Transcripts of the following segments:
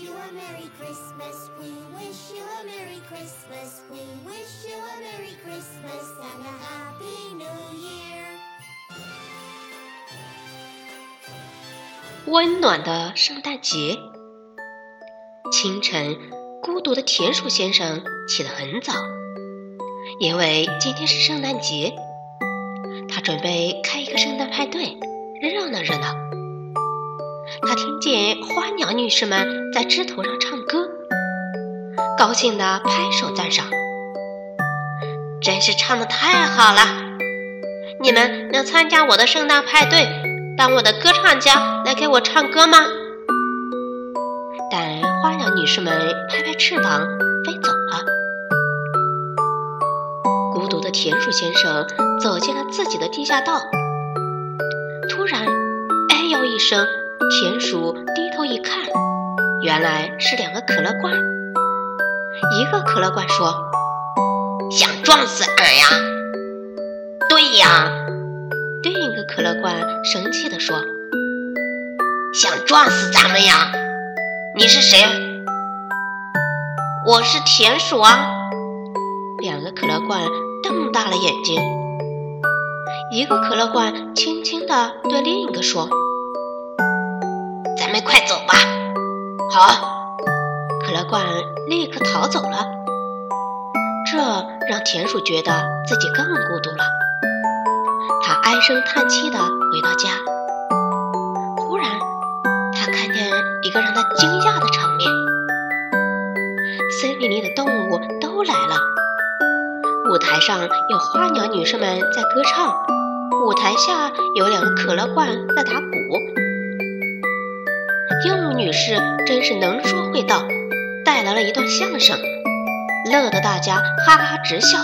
you a Merry Christmas. We wish you a Merry Christmas. We wish you a Merry Christmas and a Happy New Year. 温暖的圣诞节。清晨，孤独的田鼠先生起得很早，因为今天是圣诞节，他准备开一个圣诞派对，热闹热闹。他听见花鸟女士们在枝头上唱歌，高兴地拍手赞赏，真是唱得太好了！你们能参加我的圣诞派对，当我的歌唱家来给我唱歌吗？但花鸟女士们拍拍翅膀飞走了。孤独的田鼠先生走进了自己的地下道，突然，哎呦一声，田鼠低头一看，原来是两个可乐罐。一个可乐罐说：“想撞死俺呀？”“对呀。”另一个可乐罐生气地说：“想撞死咱们呀？”你是谁？我是田鼠啊！两个可乐罐瞪大了眼睛。一个可乐罐轻轻地对另一个说：“快走吧。”好，可乐罐立刻逃走了。这让田鼠觉得自己更孤独了。他唉声叹气地回到家。忽然，他看见一个让他惊讶的场面：森林里的动物都来了，舞台上有花鸟女士们在歌唱，舞台下有两个可乐罐在打鼓。鹦鹉女士真是能说会道，带来了一段相声，乐得大家哈哈直笑。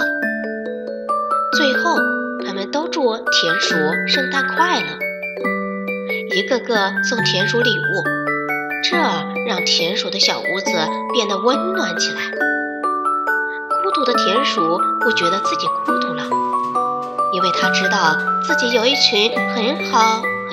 最后，他们都祝田鼠圣诞快乐，一个个送田鼠礼物。这让田鼠的小屋子变得温暖起来。孤独的田鼠不觉得自己孤独了，因为他知道自己有一群很好